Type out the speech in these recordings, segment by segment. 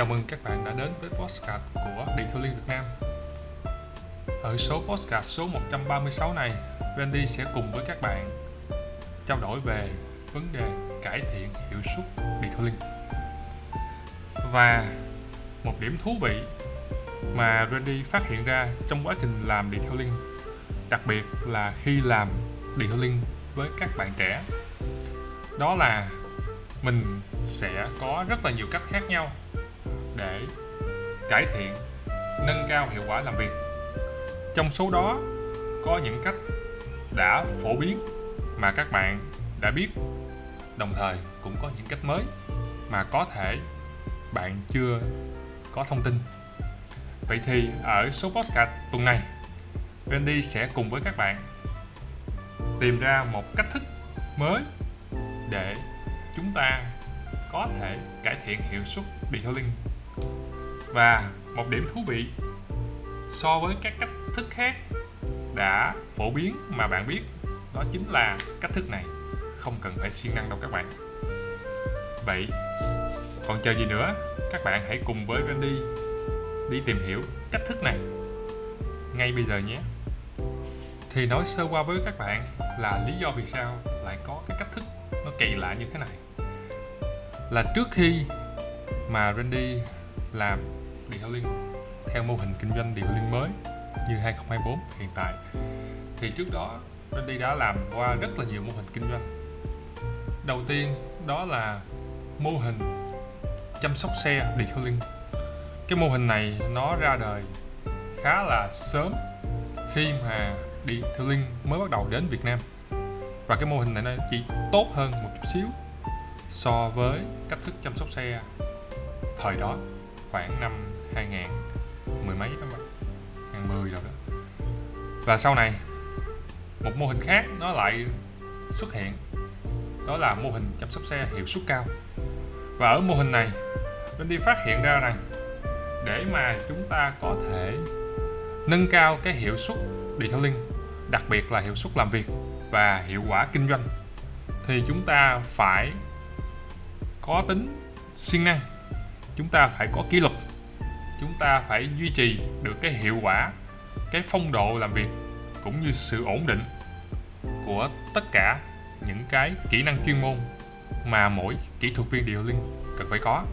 Chào mừng các bạn đã đến với postcard của Điện Thoại Liên Việt Nam. Ở số postcard số 136 này, Randy sẽ cùng với các bạn trao đổi về vấn đề cải thiện hiệu suất điện thoại liên. Và một điểm thú vị mà Randy phát hiện ra trong quá trình làm điện thoại liên, đặc biệt là khi làm điện thoại liên với các bạn trẻ, đó là mình sẽ có rất là nhiều cách khác nhau để cải thiện, nâng cao hiệu quả làm việc. Trong số đó, có những cách đã phổ biến mà các bạn đã biết. Đồng thời, cũng có những cách mới mà có thể bạn chưa có thông tin. Vậy thì ở số podcast tuần này Randy sẽ cùng với các bạn tìm ra một cách thức mới để chúng ta có thể cải thiện hiệu suất detailing và một điểm thú vị, so với các cách thức khác đã phổ biến mà bạn biết, đó chính là cách thức này. Không cần phải siêng năng đâu các bạn. Vậy, còn chờ gì nữa, các bạn hãy cùng với Randy đi tìm hiểu cách thức này ngay bây giờ nhé. Thì nói sơ qua với các bạn là lý do vì sao lại có cái cách thức nó kỳ lạ như thế này. Là trước khi mà Randy làm detailing theo mô hình kinh doanh detailing mới như 2024 hiện tại. Thì trước đó Randy đã làm qua rất là nhiều mô hình kinh doanh. Đầu tiên, đó là mô hình chăm sóc xe detailing cái mô hình này nó ra đời khá là sớm khi mà detailing mới bắt đầu đến Việt Nam. Và cái mô hình này nó chỉ tốt hơn một chút xíu so với cách thức chăm sóc xe thời đó khoảng năm 2000 mười mấy đó bạn. 2010 rồi đó. Và sau này, một mô hình khác nó lại xuất hiện. Đó là mô hình chăm sóc xe hiệu suất cao. Và ở mô hình này Wendy phát hiện ra rằng để mà chúng ta có thể nâng cao cái hiệu suất detailing đặc biệt là hiệu suất làm việc và hiệu quả kinh doanh, thì chúng ta phải có tính siêng năng chúng ta phải có kỷ luật. Chúng ta phải duy trì được cái hiệu quả, cái phong độ làm việc cũng như sự ổn định của tất cả những cái kỹ năng chuyên môn mà mỗi kỹ thuật viên điều linh cần phải có.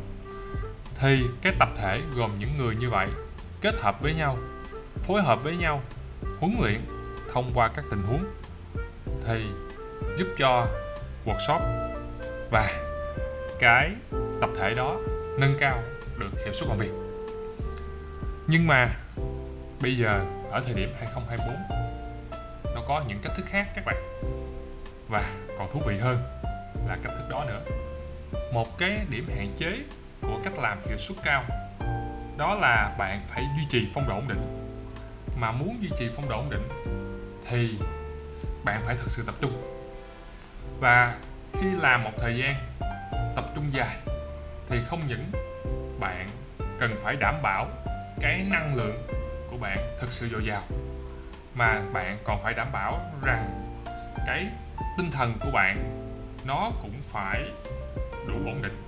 Thì cái tập thể gồm những người như vậy kết hợp với nhau, phối hợp với nhau, huấn luyện thông qua các tình huống thì giúp cho workshop và cái tập thể đó nâng cao được hiệu suất làm việc. Nhưng mà bây giờ ở thời điểm 2024 nó có những cách thức khác các bạn. Và còn thú vị hơn là cách thức đó nữa. Một cái điểm hạn chế của cách làm hiệu suất cao, đó là bạn phải duy trì phong độ ổn định. Mà muốn duy trì phong độ ổn định thì bạn phải thực sự tập trung. Và khi làm một thời gian tập trung dài thì không những bạn cần phải đảm bảo cái năng lượng của bạn thực sự dồi dào, mà bạn còn phải đảm bảo rằng cái tinh thần của bạn nó cũng phải đủ ổn định.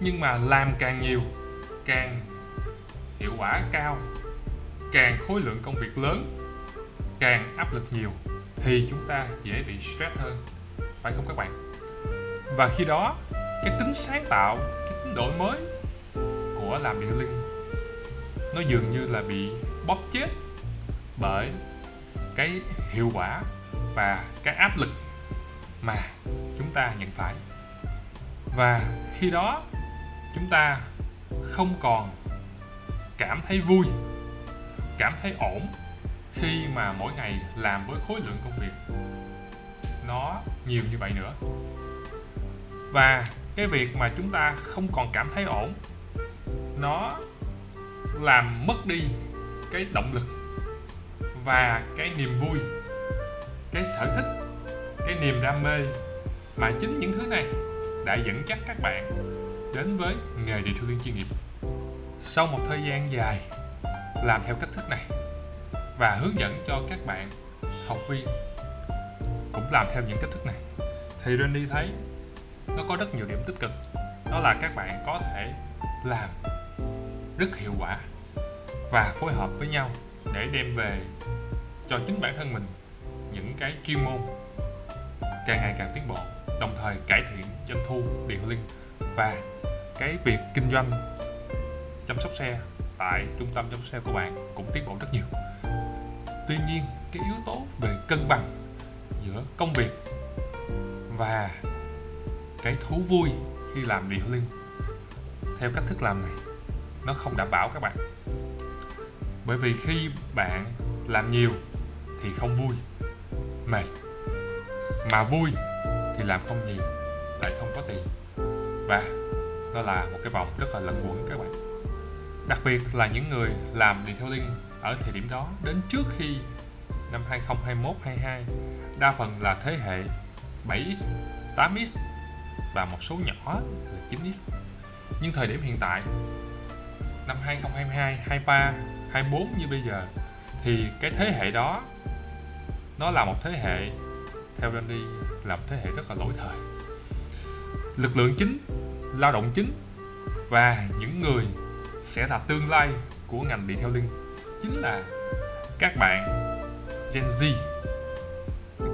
Nhưng mà làm càng nhiều, càng hiệu quả cao, càng khối lượng công việc lớn, càng áp lực nhiều thì chúng ta dễ bị stress hơn, phải không các bạn? Và khi đó cái tính sáng tạo, cái tính đổi mới của làm điện linh nó dường như là bị bóp chết bởi cái hiệu quả và cái áp lực mà chúng ta nhận phải. Và khi đó, chúng ta không còn cảm thấy vui, cảm thấy ổn khi mà mỗi ngày làm với khối lượng công việc nó nhiều như vậy nữa. Và cái việc mà chúng ta không còn cảm thấy ổn, nó làm mất đi cái động lực và cái niềm vui, cái sở thích, cái niềm đam mê mà chính những thứ này đã dẫn dắt các bạn đến với nghề địa thư liên chuyên nghiệp. Sau một thời gian dài làm theo cách thức này và hướng dẫn cho các bạn học viên cũng làm theo những cách thức này, thì Randy thấy nó có rất nhiều điểm tích cực. Đó là các bạn có thể làm rất hiệu quả và phối hợp với nhau để đem về cho chính bản thân mình những cái chuyên môn càng ngày càng tiến bộ, đồng thời cải thiện doanh thu điện linh và cái việc kinh doanh chăm sóc xe tại trung tâm chăm sóc xe của bạn cũng tiến bộ rất nhiều. Tuy nhiên, cái yếu tố về cân bằng giữa công việc và cái thú vui khi làm điều linh. Theo cách thức làm này, nó không đảm bảo các bạn. Bởi vì khi bạn làm nhiều thì không vui, mệt. Mà vui thì làm không nhiều, lại không có tiền. Và nó là một cái vòng rất là lẩn quẩn các bạn. Đặc biệt là những người làm detailing ở thời điểm đó, đến trước khi năm 2021 22 đa phần là thế hệ 7x 8x và một số nhỏ là 9x nhưng thời điểm hiện tại, năm 2022 23 24 như bây giờ, thì cái thế hệ đó, nó là một thế hệ, theo Randy là một thế hệ rất là lỗi thời. Lực lượng chính, lao động chính và những người sẽ là tương lai của ngành detailing chính là các bạn Gen Z.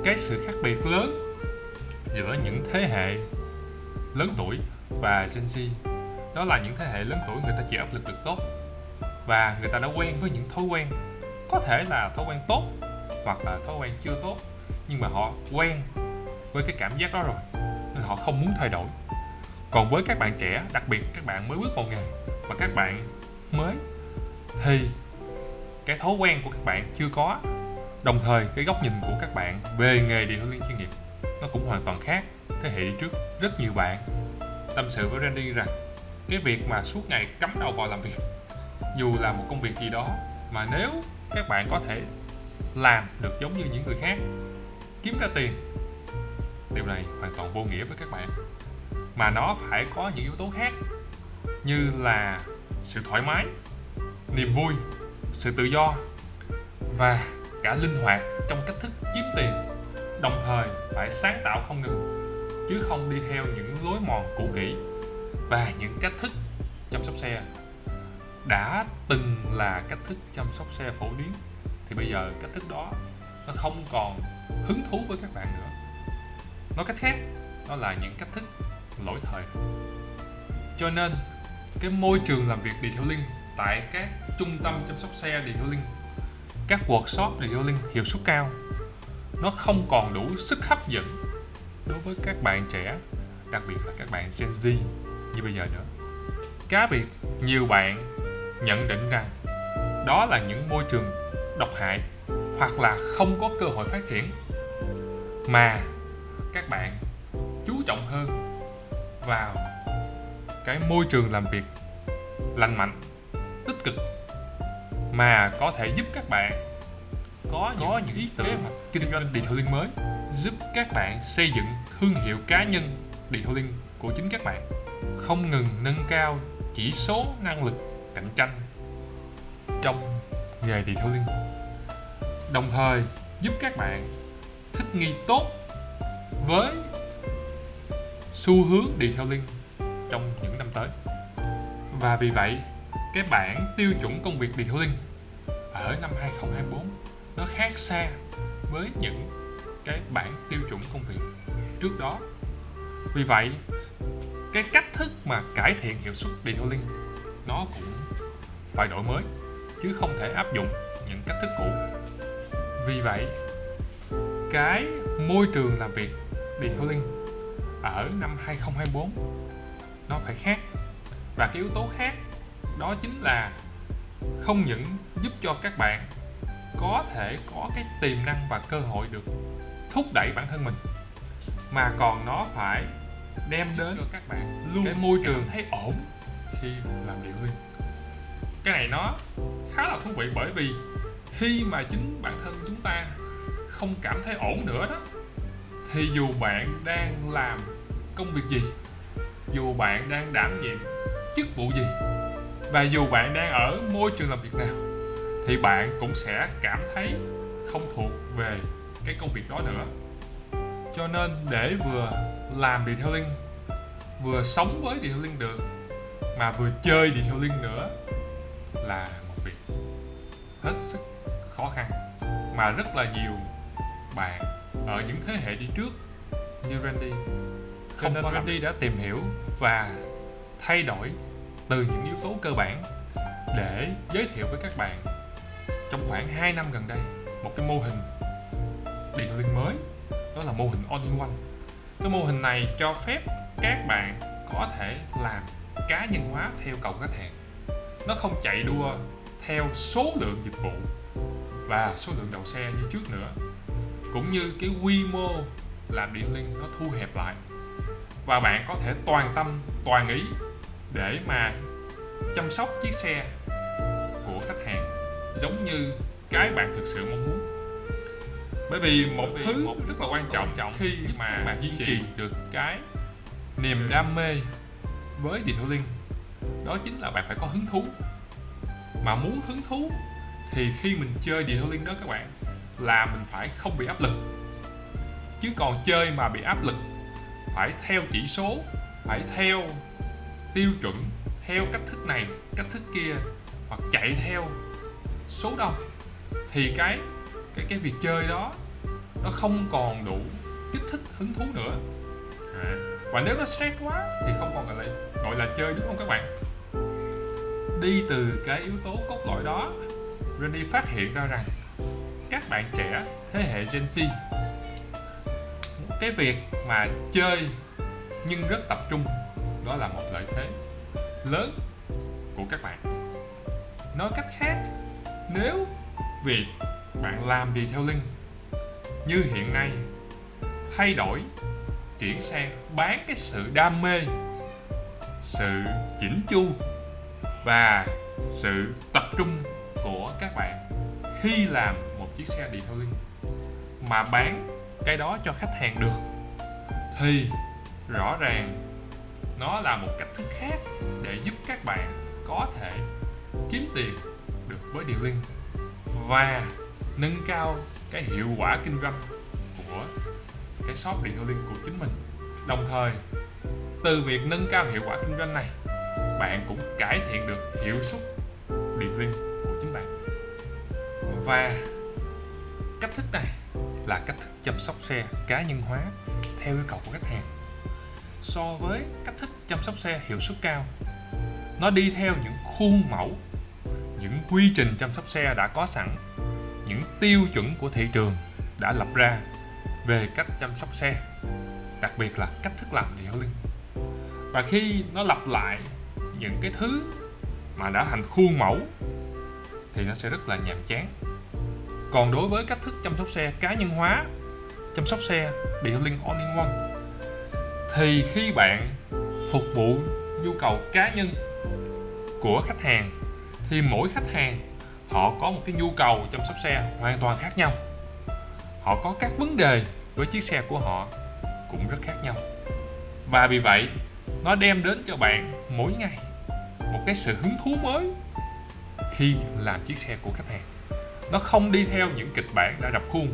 Cái sự khác biệt lớn giữa những thế hệ lớn tuổi và Gen Z. Đó là những thế hệ lớn tuổi người ta chịu áp lực được tốt và người ta đã quen với những thói quen, có thể là thói quen tốt hoặc là thói quen chưa tốt, nhưng mà họ quen với cái cảm giác đó rồi, nên họ không muốn thay đổi. Còn với các bạn trẻ, đặc biệt các bạn mới bước vào nghề và các bạn mới thì cái thói quen của các bạn chưa có, đồng thời cái góc nhìn của các bạn về nghề điện liên chuyên nghiệp nó cũng hoàn toàn khác thế hệ đi trước rất nhiều bạn. Tâm sự với Randy rằng, cái việc mà suốt ngày cắm đầu vào làm việc, dù là một công việc gì đó, mà nếu các bạn có thể làm được giống như những người khác, kiếm ra tiền, điều này hoàn toàn vô nghĩa với các bạn. Mà nó phải có những yếu tố khác, như là sự thoải mái, niềm vui, sự tự do, và cả linh hoạt trong cách thức kiếm tiền, đồng thời phải sáng tạo không ngừng chứ không đi theo những lối mòn cũ kỹ và những cách thức chăm sóc xe. Đã từng là cách thức chăm sóc xe phổ biến, thì bây giờ cách thức đó nó không còn hứng thú với các bạn nữa. Nói cách khác, đó là những cách thức lỗi thời. Cho nên, cái môi trường làm việc detailing tại các trung tâm chăm sóc xe detailing các workshop detailing hiệu suất cao, nó không còn đủ sức hấp dẫn đối với các bạn trẻ đặc biệt là các bạn Gen Z như bây giờ nữa cá biệt nhiều bạn nhận định rằng đó là những môi trường độc hại hoặc là không có cơ hội phát triển mà các bạn chú trọng hơn vào cái môi trường làm việc lành mạnh tích cực mà có thể giúp các bạn có có những ý tưởng kế hoạch kinh doanh detailing mới giúp các bạn xây dựng thương hiệu cá nhân detailing của chính các bạn. Không ngừng nâng cao chỉ số năng lực cạnh tranh trong nghề detailing đồng thời giúp các bạn thích nghi tốt với xu hướng detailing trong những năm tới. Và vì vậy, cái bản tiêu chuẩn công việc detailing ở năm 2024 nó khác xa với những cái bản tiêu chuẩn công việc trước đó. Vì vậy, cái cách thức mà cải thiện hiệu suất detailing nó cũng phải đổi mới, chứ không thể áp dụng những cách thức cũ. Vì vậy, cái môi trường làm việc detailing ở năm 2024 nó phải khác. Và cái yếu tố khác, đó chính là không những giúp cho các bạn có thể có cái tiềm năng và cơ hội được thúc đẩy bản thân mình mà còn nó phải đem đến cho các bạn luôn cái môi trường thấy ổn khi làm điều liên cái này nó khá là thú vị bởi vì khi mà chính bản thân chúng ta không cảm thấy ổn nữa đó thì dù bạn đang làm công việc gì dù bạn đang đảm nhiệm chức vụ gì và dù bạn đang ở môi trường làm việc nào thì bạn cũng sẽ cảm thấy không thuộc về cái công việc đó nữa cho nên để vừa làm detailing vừa sống với detailing được mà vừa chơi detailing nữa là một việc hết sức khó khăn mà rất là nhiều bạn ở những thế hệ đi trước như Randy. Không nên Randy đã tìm hiểu và thay đổi từ những yếu tố cơ bản để giới thiệu với các bạn trong khoảng 2 năm gần đây một cái mô hình detailing mới đó là mô hình all in one. Cái mô hình này cho phép các bạn có thể làm cá nhân hóa theo cầu khách hàng nó không chạy đua theo số lượng dịch vụ và số lượng đầu xe như trước nữa. Cũng như cái quy mô làm điện liên nó thu hẹp lại. Và bạn có thể toàn tâm, toàn ý để mà chăm sóc chiếc xe của khách hàng giống như cái bạn thực sự mong muốn bởi vì một bởi vì thứ một rất là quan trọng trọng khi mà bạn duy trì được cái niềm đam mê với detailing đó chính là bạn phải có hứng thú. Mà muốn hứng thú thì khi mình chơi detailing đó các bạn là mình phải không bị áp lực. Chứ còn chơi mà bị áp lực phải theo chỉ số phải theo tiêu chuẩn theo cách thức này cách thức kia hoặc chạy theo số đông thì cái cái cái việc chơi đó nó không còn đủ kích thích hứng thú nữa. À, và nếu nó stress quá thì không còn gọi là gọi là chơi đúng không các bạn? Đi từ cái yếu tố cốt lõi đó Randy phát hiện ra rằng các bạn trẻ thế hệ Gen Z cái việc mà chơi nhưng rất tập trung đó là một lợi thế lớn của các bạn. Nói cách khác nếu việc bạn làm đi theo link như hiện nay. Thay đổi, chuyển sang bán cái sự đam mê, sự chỉnh chu và sự tập trung của các bạn khi làm một chiếc xe detailing. Mà bán cái đó cho khách hàng được thì rõ ràng nó là một cách thức khác để giúp các bạn có thể kiếm tiền được với detailing. Và nâng cao cái hiệu quả kinh doanh của cái shop điện thoại linh của chính mình. Đồng thời, từ việc nâng cao hiệu quả kinh doanh này, bạn cũng cải thiện được hiệu suất điện detailing của chính bạn. Và cách thức này là cách thức chăm sóc xe cá nhân hóa theo yêu cầu của khách hàng. So với cách thức chăm sóc xe hiệu suất cao, nó đi theo những khuôn mẫu, những quy trình chăm sóc xe đã có sẵn những tiêu chuẩn của thị trường đã lập ra về cách chăm sóc xe, đặc biệt là cách thức làm detailing và khi nó lặp lại những cái thứ mà đã thành khuôn mẫu, thì nó sẽ rất là nhàm chán. Còn đối với cách thức chăm sóc xe cá nhân hóa, chăm sóc xe detailing all in one, thì khi bạn phục vụ nhu cầu cá nhân của khách hàng, thì mỗi khách hàng họ có một cái nhu cầu chăm sóc xe hoàn toàn khác nhau. Họ có các vấn đề với chiếc xe của họ cũng rất khác nhau. Và vì vậy, nó đem đến cho bạn mỗi ngày một cái sự hứng thú mới khi làm chiếc xe của khách hàng. Nó không đi theo những kịch bản đã đập khuôn.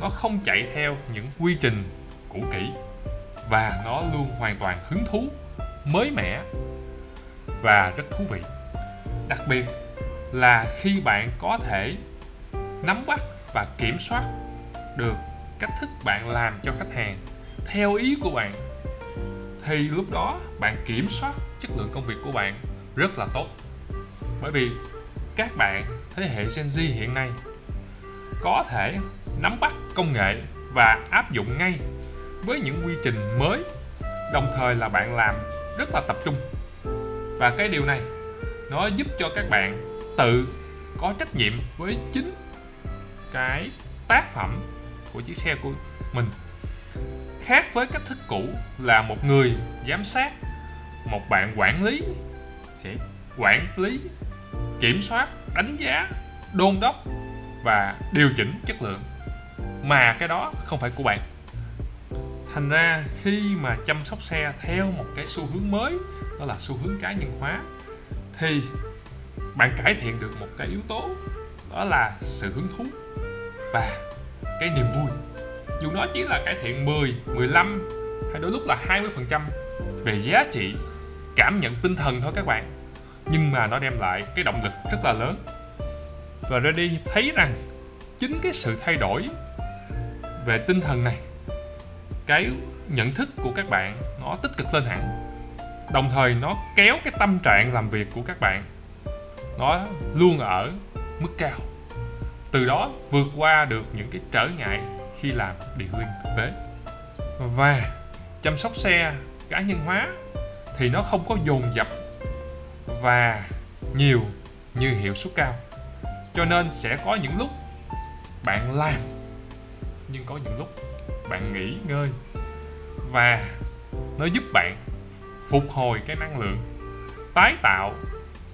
Nó không chạy theo những quy trình cũ kỹ. Và nó luôn hoàn toàn hứng thú, mới mẻ và rất thú vị. Đặc biệt là khi bạn có thể nắm bắt và kiểm soát được cách thức bạn làm cho khách hàng. Theo ý của bạn, thì lúc đó bạn kiểm soát chất lượng công việc của bạn rất là tốt. Bởi vì các bạn, thế hệ Gen Z hiện nay, có thể nắm bắt công nghệ và áp dụng ngay với những quy trình mới, đồng thời là bạn làm rất là tập trung. Và cái điều này nó giúp cho các bạn tự có trách nhiệm với chính cái tác phẩm của chiếc xe của mình. Khác với cách thức cũ là một người giám sát, một bạn quản lý sẽ quản lý, kiểm soát, đánh giá, đôn đốc và điều chỉnh chất lượng. Mà cái đó không phải của bạn. Thành ra khi mà chăm sóc xe theo một cái xu hướng mới, đó là xu hướng cá nhân hóa, thì bạn cải thiện được một cái yếu tố đó là sự hứng thú và cái niềm vui. Dù nó chỉ là cải thiện 10, 15 hay đôi lúc là 20% về giá trị cảm nhận tinh thần thôi các bạn. Nhưng mà nó đem lại cái động lực rất là lớn. Và Reddy thấy rằng chính cái sự thay đổi về tinh thần này cái nhận thức của các bạn nó tích cực lên hẳn. Đồng thời nó kéo cái tâm trạng làm việc của các bạn nó luôn ở mức cao. Từ đó vượt qua được những cái trở ngại khi làm điện liên thực tế. Và chăm sóc xe, cá nhân hóa thì nó không có dồn dập và nhiều như hiệu suất cao. Cho nên sẽ có những lúc bạn làm, nhưng có những lúc bạn nghỉ ngơi. Và nó giúp bạn phục hồi cái năng lượng, tái tạo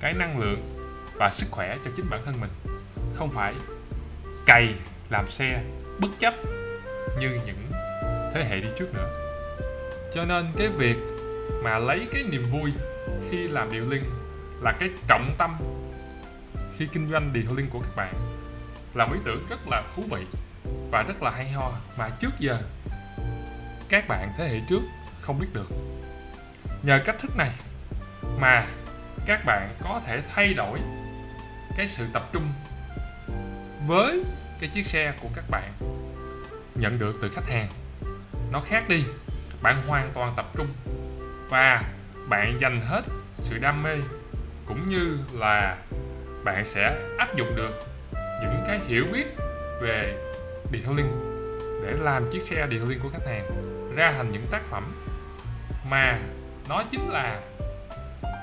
cái năng lượng và sức khỏe cho chính bản thân mình. Không phải cày, làm xe, bất chấp như những thế hệ đi trước nữa. Cho nên cái việc mà lấy cái niềm vui khi làm điều linh là cái trọng tâm khi kinh doanh điều linh của các bạn là một ý tưởng rất là thú vị và rất là hay ho mà trước giờ các bạn thế hệ trước không biết được. Nhờ cách thức này mà các bạn có thể thay đổi cái sự tập trung với cái chiếc xe của các bạn nhận được từ khách hàng. Nó khác đi, bạn hoàn toàn tập trung và bạn dành hết sự đam mê cũng như là bạn sẽ áp dụng được những cái hiểu biết về detailing để làm chiếc xe detailing của khách hàng ra thành những tác phẩm mà nó chính là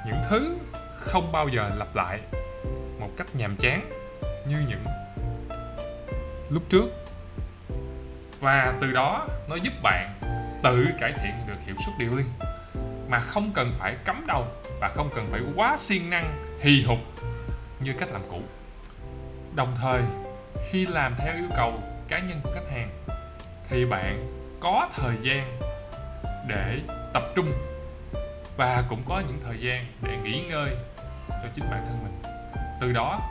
những thứ không bao giờ lặp lại một cách nhàm chán như những lúc trước. Và từ đó nó giúp bạn tự cải thiện được hiệu suất điều liên mà không cần phải cắm đầu và không cần phải quá siêng năng, hì hục như cách làm cũ. Đồng thời, khi làm theo yêu cầu cá nhân của khách hàng, thì bạn có thời gian để tập trung và cũng có những thời gian để nghỉ ngơi cho chính bản thân mình từ đó,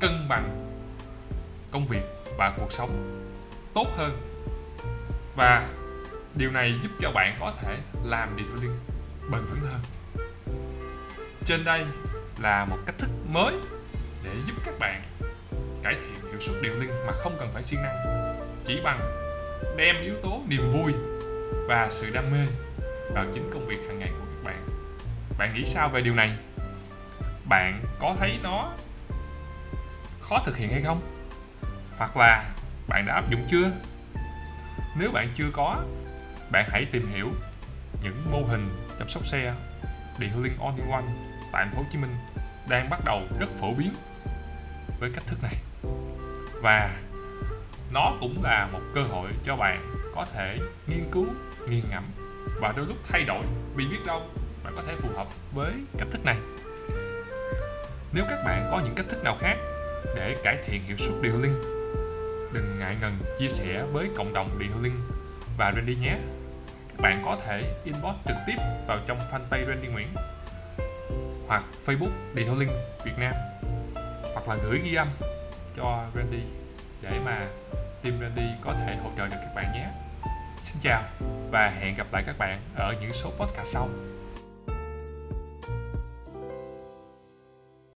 cân bằng công việc và cuộc sống tốt hơn. Và điều này giúp cho bạn có thể làm điều linh bền vững hơn. Trên đây là một cách thức mới để giúp các bạn cải thiện hiệu suất điều linh mà không cần phải siêng năng. Chỉ bằng đem yếu tố niềm vui và sự đam mê vào chính công việc hàng ngày của các bạn. Bạn nghĩ sao về điều này? Bạn có thấy nó khó thực hiện hay không? Hoặc là bạn đã áp dụng chưa? Nếu bạn chưa có, bạn hãy tìm hiểu những mô hình chăm sóc xe detailing all in one tại thành phố Hồ Chí Minh đang bắt đầu rất phổ biến với cách thức này. Và nó cũng là một cơ hội cho bạn có thể nghiên cứu, nghiền ngẫm và đôi lúc thay đổi vì biết đâu bạn có thể phù hợp với cách thức này. Nếu các bạn có những cách thức nào khác để cải thiện hiệu suất điều linh đừng ngại ngần chia sẻ với cộng đồng điều linh và Randy nhé các bạn có thể inbox trực tiếp vào trong fanpage Randy Nguyễn hoặc Facebook Detailing Việt Nam, hoặc là gửi ghi âm cho Randy để mà team Randy có thể hỗ trợ được các bạn nhé. Xin chào và hẹn gặp lại các bạn ở những số podcast sau.